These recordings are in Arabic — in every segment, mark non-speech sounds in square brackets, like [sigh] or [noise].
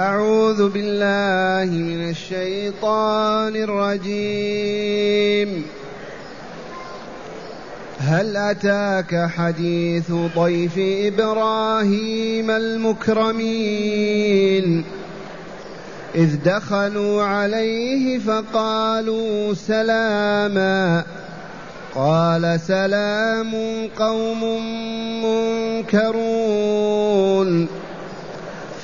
أعوذ بالله من الشيطان الرجيم. هل أتاك حديث ضيف إبراهيم المكرمين؟ إذ دخلوا عليه فقالوا سلاما. قال سلام قوم منكرون.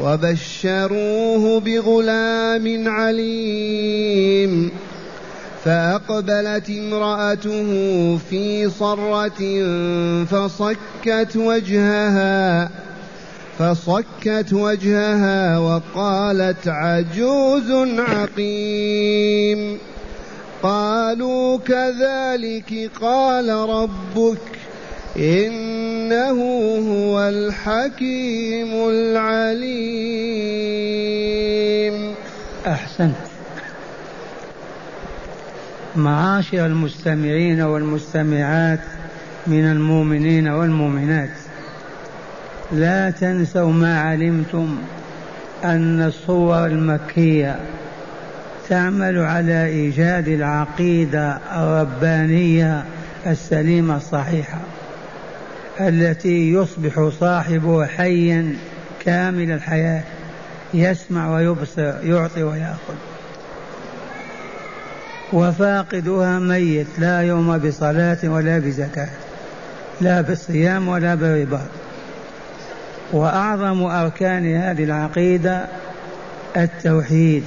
وبشروه بغلام عليم فأقبلت امرأته في صرة فصكت وجهها فصكت وجهها وقالت عجوز عقيم. قالوا كذلك قال ربك إنه هو الحكيم العليم. أحسنت. معاشر المستمعين والمستمعات من المؤمنين والمؤمنات لا تنسوا ما علمتم أن الصور المكية تعمل على إيجاد العقيدة الربانية السليمة الصحيحة. التي يصبح صاحبها حيا كامل الحياة يسمع ويبصر يعطي ويأخذ. وفاقدها ميت لا يوم بصلاة ولا بزكاة لا بالصيام ولا بالرباط وأعظم أركان هذه العقيدة التوحيد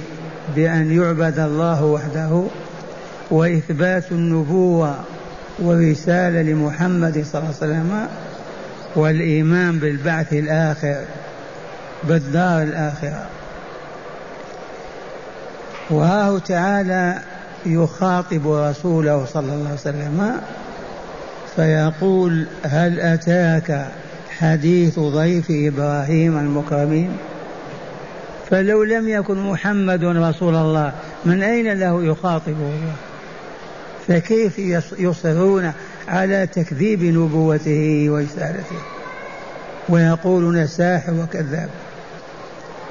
بأن يعبد الله وحده وإثبات النبوة والرسالة لمحمد صلى الله عليه وسلم والإيمان بالبعث الآخر بالدار الآخرة. وهاه تعالى يخاطب رسوله صلى الله عليه وسلم فيقول هل أتاك حديث ضيف إبراهيم المكرمين؟ فلو لم يكن محمد رسول الله من أين له يخاطبه؟ الله فكيف يصرون على تكذيب نبوته ورسالته ويقولون ساحر وكذاب.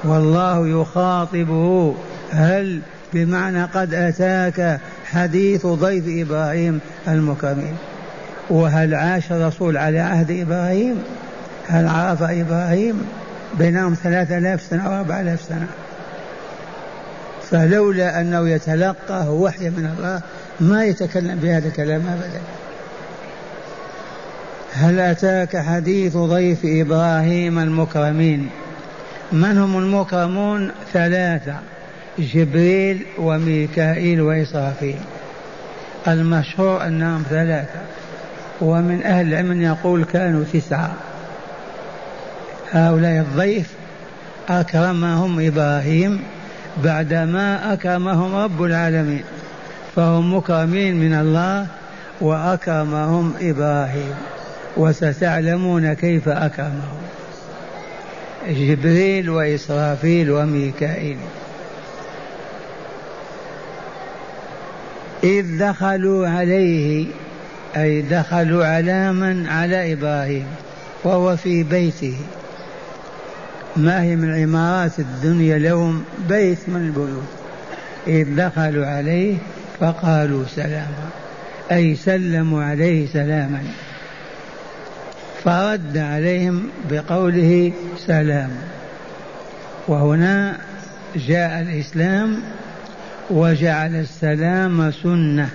والله يخاطبه هل بمعنى قد أتاك حديث ضيف إبراهيم المكرمين. وهل عاش الرسول على عهد إبراهيم؟ هل عرف إبراهيم بينهم ثلاثة آلاف سنة أو أربعة آلاف سنة؟ فلولا أنه يتلقاه وحي من الله ما يتكلم بهذا الكلام أبدا. هل أتاك حديث ضيف إبراهيم المكرمين؟ من هم المكرمون؟ ثلاثة جبريل وميكائيل وإسرافيل. المشهور أنهم ثلاثة ومن أهل العلم يقول كانوا تسعة. هؤلاء الضيف أكرمهم إبراهيم بعدما أكرمهم رب العالمين. فهم مكرمين من الله وأكرمهم إبراهيم وستعلمون كيف أكرمهم. جبريل وإسرافيل وميكائيل. إذ دخلوا عليه أي دخلوا على من؟ على إبراهيم وهو في بيته. ما هي من عمارات الدنيا لهم؟ بيت من البيوت. إذ دخلوا عليه فقالوا سلاما. أي سلموا عليه سلاما. فرد عليهم بقوله سلام. وهنا جاء الإسلام وجعل السلام سنة.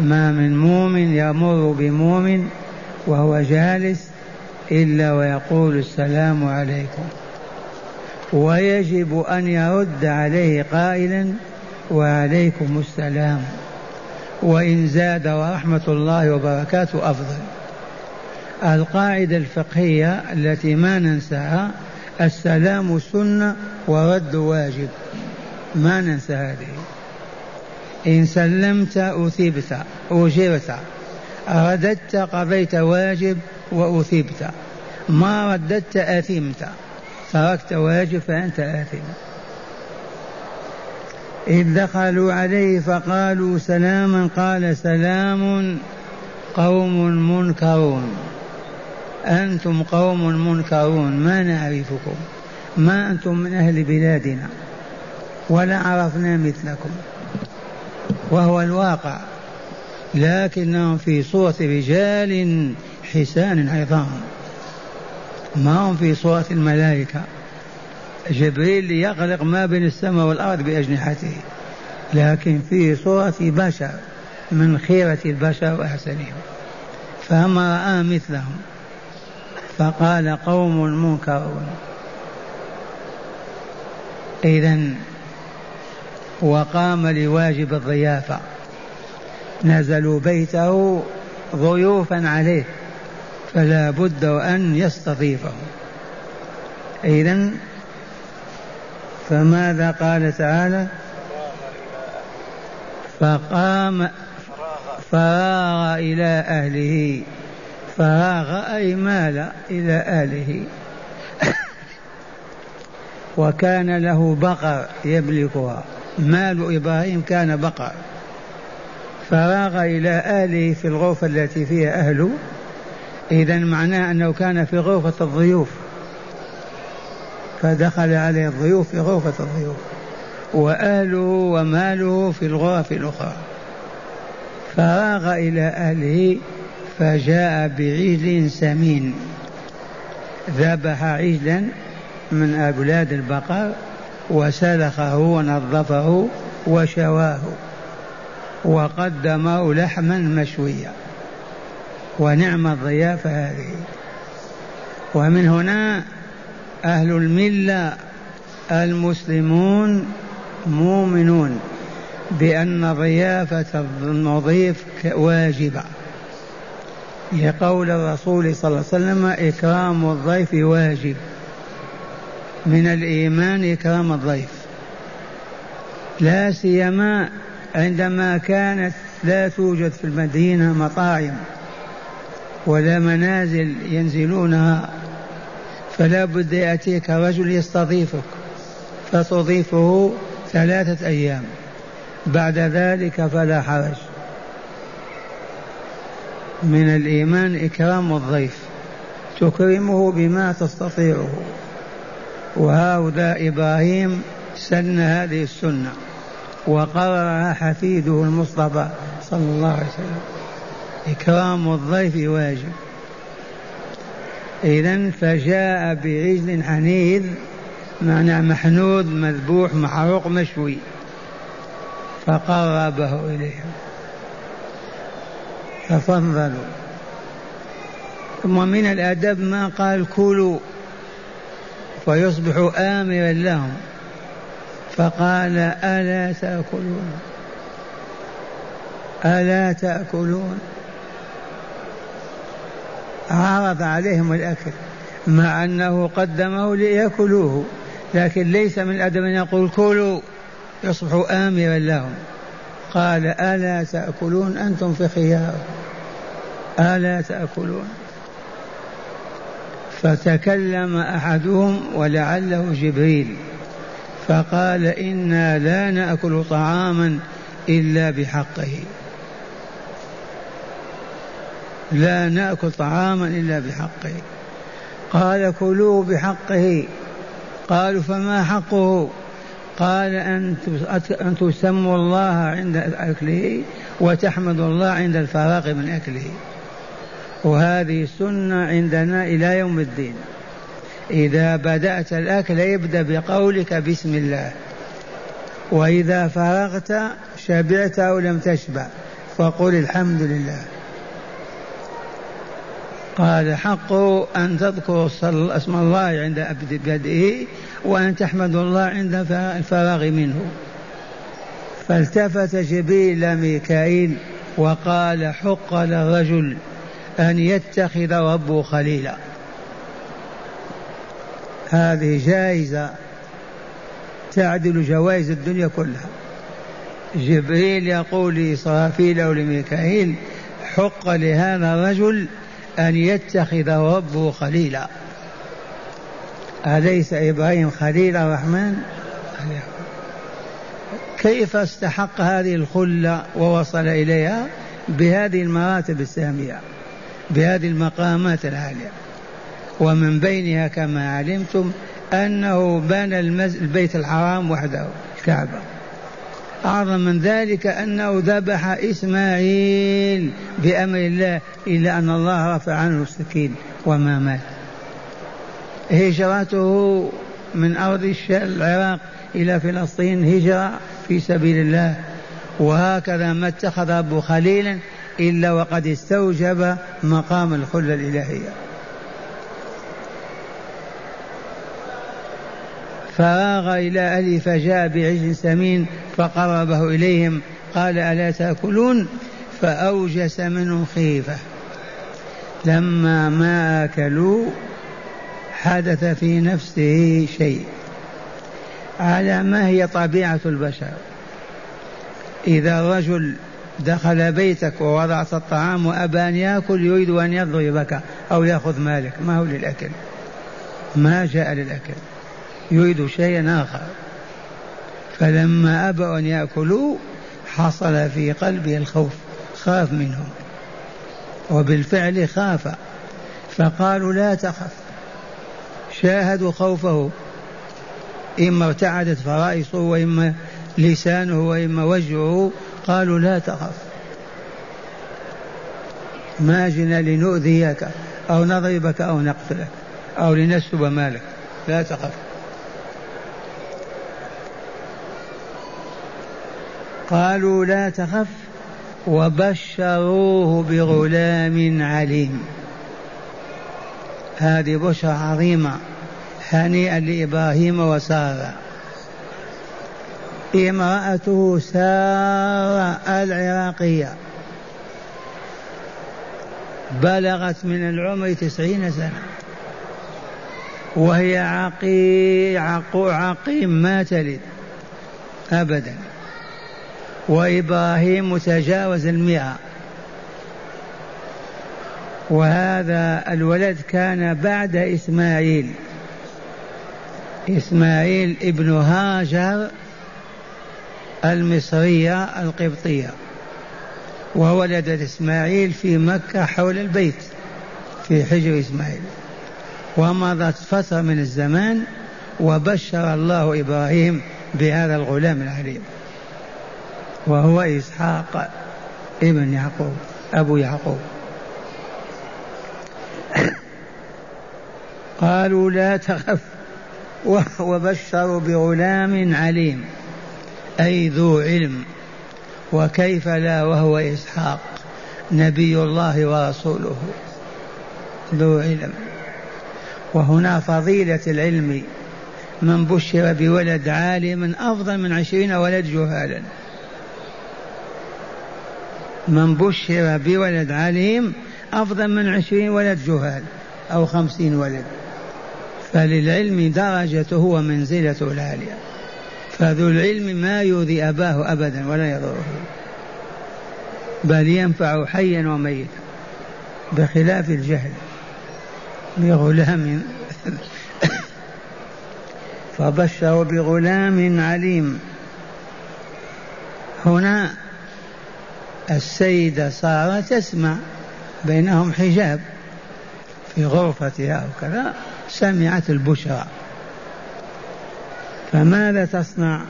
ما من مؤمن يمر بمؤمن وهو جالس إلا ويقول السلام عليكم. ويجب أن يرد عليه قائلا وعليكم السلام. وإن زاد ورحمة الله وبركاته أفضل. القاعدة الفقهية التي ما ننساها السلام سنة ورد واجب. ما ننسى هذه. إن سلمت أثبت أجرت رددت قضيت واجب وأثبت ما رددت أثمت تركت واجب فأنت آثم إذ دخلوا عليه فقالوا سلاما قال سلام قوم منكرون. أنتم قوم منكرون ما نعرفكم؟ ما أنتم من أهل بلادنا ولا عرفنا مثلكم. وهو الواقع. لكنهم في صورة رجال حسان عظام ما هم في صورة الملائكة؟ جبريل يغلق ما بين السماء والأرض بأجنحته لكن في صورة بشر من خيرة البشر وأحسنهم. فما رأى مثلهم فقال قوم منكرون. إذا وقام لواجب الضيافة. نزلوا بيته ضيوفا عليه فلا بد أن يستضيفهم. إذا فماذا قال تعالى؟ فقام فراغ إلى أهله. فراغ أي مال إلى أهله. وكان له بقر يملكها. مال إبراهيم كان بقر. فراغ إلى أهله في الغرفة التي فيها أهله. إذا معناه أنه كان في غرفة الضيوف. فدخل عليه الضيوف في غرفة الضيوف وأهله وماله في الغرف الأخرى. فراغ إلى أهله فجاء بعجل سمين. ذبح عجلا من أولاد البقر وسلخه ونظفه وشواه وقدمه لحما مشويا. ونعم الضيافة هذه. ومن هنا أهل الملة المسلمون مؤمنون بأن ضيافة المضيف واجبة. لقول الرسول صلى الله عليه وسلم إكرام الضيف واجب. من الإيمان إكرام الضيف. لا سيما عندما كانت لا توجد في المدينة مطاعم ولا منازل ينزلونها فلا بد يأتيك رجل يستضيفك فتضيفه ثلاثة أيام. بعد ذلك فلا حرج. من الإيمان إكرام الضيف تكرمه بما تستطيعه. وهؤلاء إبراهيم سن هذه السنة وقررها حفيده المصطفى صلى الله عليه وسلم. إكرام الضيف واجب. إذا فجاء بعجل حنيذ معنى محنود مذبوح محروق مشوي. فقربه إليهم. تفضلوا ثم من الأدب ما قال كلوا. فيصبح آمرا لهم. فقال ألا تأكلون؟ ألا تأكلون؟ عرض عليهم الأكل مع أنه قدمه ليأكلوه لكن ليس من الأدب أن يقول كلوا يصبح آمرا لهم. قال ألا تأكلون أنتم في خيار؟ ألا تأكلون؟ فتكلم أحدهم ولعله جبريل فقال إنا لا نأكل طعاما إلا بحقه. لا نأكل طعاما إلا بحقه. قال كلوه بحقه. قالوا فما حقه؟ قال أن تسموا الله عند أكله وتحمدوا الله عند الفراغ من أكله. وهذه السنة عندنا إلى يوم الدين. إذا بدأت الأكل ابدأ بقولك بسم الله. وإذا فرغت شبعت أو لم تشبع فقل الحمد لله. قال حقه أن تذكر اسم الله عند بدئه وأن تحمد الله عند الفراغ منه. فالتفت جبريل ميكائيل وقال حق للرجل أن يتخذ ربه خليلا. هذه جائزة تعدل جوائز الدنيا كلها. جبريل يقول لإسرافيل أو لميكائيل حق لهذا الرجل أن يتخذ ربه خليلا. أليس إبراهيم خليل الرحمن؟ كيف استحق هذه الخلة ووصل إليها؟ بهذه المراتب السامية بهذه المقامات العالية. ومن بينها كما علمتم أنه بنى البيت الحرام وحده الكعبة. أعظم من ذلك أنه ذبح إسماعيل بأمر الله إلا أن الله رفع عنه السكين وما مات. هجرته من أرض العراق إلى فلسطين هجرة في سبيل الله. وهكذا ما اتخذ أبو خليلا إلا وقد استوجب مقام الخلة الإلهية. فراغ إلى أهله فجاء بعجل سمين فقربه إليهم قال ألا تأكلون؟ فأوجس منهم خيفة. لما ما أكلوا حدث في نفسه شيء. على ما هي طبيعة البشر. إذا رجل دخل بيتك ووضعت الطعام وأبى أن يأكل يريد أن يضربك أو يأخذ مالك ما هو للأكل؟ ما جاء للأكل. يريد شيئا آخر. فلما أبوا أن يأكلوا حصل في قلبه الخوف خاف منهم. وبالفعل خاف. فقالوا لا تخف. شاهدوا خوفه. إما ارتعدت فرائصه وإما لسانه وإما وجهه. قالوا لا تخف. ما جئنا لنؤذيك أو نضربك أو نقتلك أو لنسلب مالك. لا تخف. قالوا لا تخف وبشروه بغلام عليم. هذه بشرى عظيمة هنيئا لإبراهيم وسارة. امرأته سارة العراقية. بلغت من العمر تسعين سنة. وهي عقي عقو عقيم ما تلد أبدا. وإبراهيم تجاوز المئة. وهذا الولد كان بعد إسماعيل. إسماعيل ابن هاجر المصرية القبطية. وولدت إسماعيل في مكة حول البيت في حجر إسماعيل. ومضت فترة من الزمان وبشر الله إبراهيم بهذا الغلام العليم. وهو إسحاق ابن يعقوب أبو يعقوب. [coughs] قالوا لا تخف وبشروا بغلام عليم أي ذو علم. وكيف لا وهو إسحاق نبي الله ورسوله ذو علم. وهنا فضيلة العلم من بشر بولد عالم أفضل من عشرين ولد جهالا. من بشر بولد عليم أفضل من عشرين ولد جهال أو خمسين ولد. فللعلم درجته ومنزلته العالية. فذو العلم ما يؤذي أباه أبدا ولا يضره. بل ينفع حيا وميتا بخلاف الجهل. بغلام [coughs] فبشروا بغلام عليم. هنا السيدة سارة تسمع بينهم حجاب في غرفتها وكذا سمعت البشرى. فماذا تصنع؟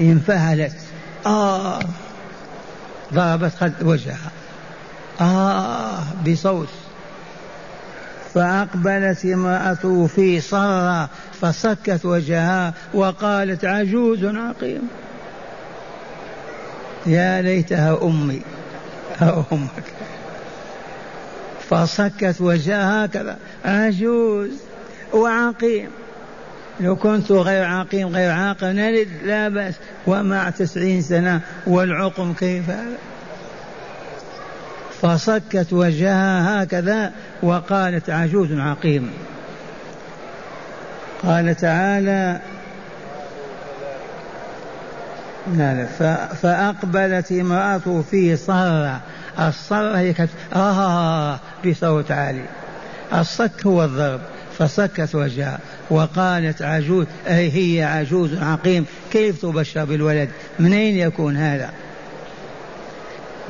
انفعلت آه ضربت خد وجهها. آه بصوت. فأقبلت امرأته في صرة فصكت وجهها وقالت عجوز عقيم. يا ليتها أمي. أو أمك فصكت وجهها هكذا. عجوز وعقيم. لو كنت غير عقيم غير عاقل نلد لا بأس. ومع تسعين سنة والعقم كيف هذا؟ فصكت وجهها هكذا وقالت عجوز عقيم. قال تعالى فأقبلت امرأته في صرة الصرة هي كت... آه بصوت عالي. الصك هو الضرب. فصكت وجهها وقالت عجوز أي هي عجوز عقيم كيف تبشر بالولد؟ من أين يكون هذا؟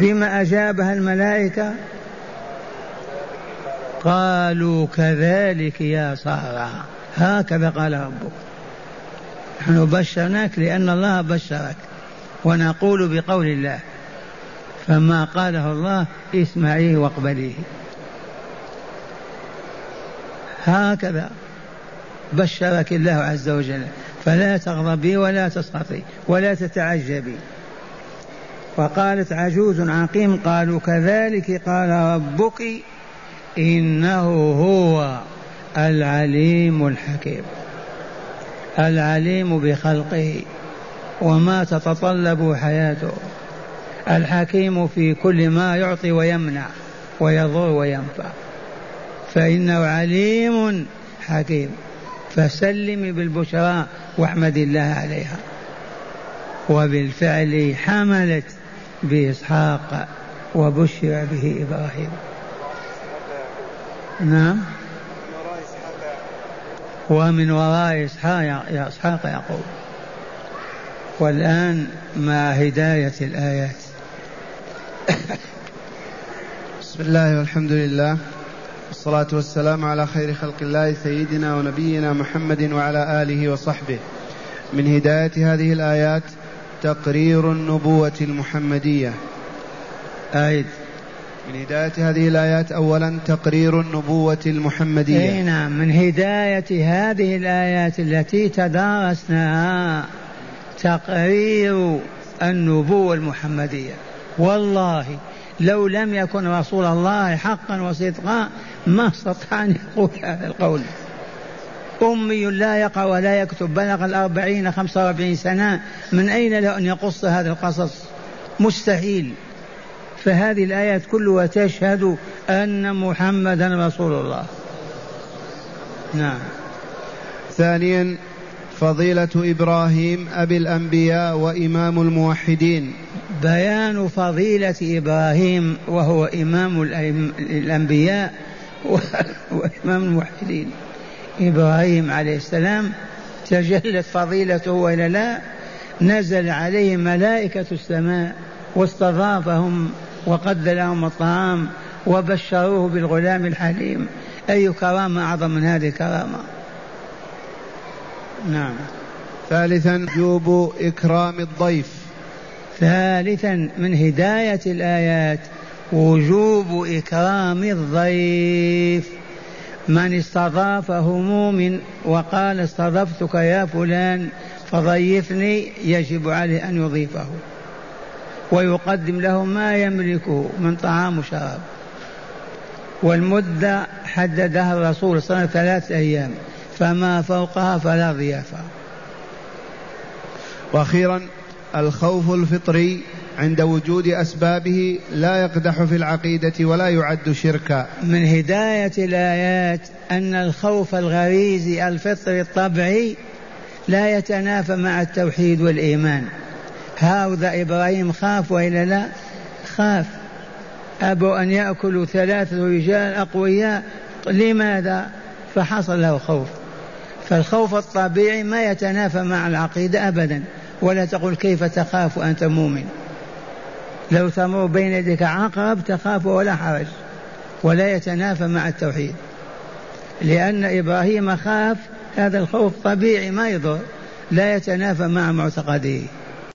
بما أجابها الملائكة قالوا كذلك يا سارة هكذا قال ربك. نحن بشرناك لأن الله بشرك ونقول بقول الله فما قاله الله اسمعيه واقبليه هكذا بشرك الله عز وجل فلا تغضبي ولا تسخطي ولا تتعجبي. وقالت عجوز عقيم قالوا كذلك قال ربك إنه هو العليم الحكيم. العليم بخلقه وما تتطلب حياته. الحكيم في كل ما يعطي ويمنع ويضر وينفع. فإنه عليم حكيم. فسلمي بالبشرى واحمد الله عليها. وبالفعل حملت بإسحاق وبشر به إبراهيم. نعم. ومن وراء إسحاق يعقوب. والآن مع هداية الآيات. [coughs] بسم الله والحمد لله. والصلاة والسلام على خير خلق الله سيدنا ونبينا محمد وعلى آله وصحبه. من هداية هذه الآيات تقرير النبوة المحمدية. آية من هداية هذه الآيات أولا تقرير النبوة المحمدية. أي نعم من هداية هذه الآيات التي تدارسناها تقرير النبوة المحمدية. والله لو لم يكن رسول الله حقا وصدقا ما استطاع أن يقول هذا القول. أمي لا يقرأ ولا يكتب بلغ الأربعين خمسة وأربعين سنة من أين له أن يقص هذا القصص؟ مستحيل. فهذه الآيات كلها تشهد أن محمدا رسول الله. نعم. ثانيا فضيلة إبراهيم أبي الأنبياء وإمام الموحدين. بيان فضيلة إبراهيم وهو إمام الأنبياء وإمام الموحدين. إبراهيم عليه السلام تجلت فضيلته وإلا لا نزل عليه ملائكة السماء واستضافهم وقد لهم الطعام وبشروه بالغلام الحليم. أي كرامة أعظم من هذه الكرامة. نعم. ثالثا وجوب إكرام الضيف. ثالثا من هداية الآيات وجوب إكرام الضيف. من استضاف هموم وقال استضفتك يا فلان فضيفني يجب عليه أن يضيفه. ويقدم له ما يملكه من طعام وشراب. والمدة حددها الرسول صلى الله عليه وسلم ثلاثة أيام فما فوقها فلا ضيافة. وأخيرا الخوف الفطري عند وجود أسبابه لا يقدح في العقيدة ولا يعد شركا. من هداية الآيات أن الخوف الغريزي الفطري الطبيعي لا يتنافى مع التوحيد والإيمان. هذا إبراهيم خاف وإلا لا؟ خاف. أبوا أن يأكلوا ثلاثة رجال أقوياء. لماذا؟ فحصل له خوف. فالخوف الطبيعي ما يتنافى مع العقيدة أبدا. ولا تقول كيف تخاف وأنت مؤمن. لو تمر بين يديك عقرب تخاف ولا حرج. ولا يتنافى مع التوحيد. لأن إبراهيم خاف هذا الخوف طبيعي ما يضر. لا يتنافى مع معتقده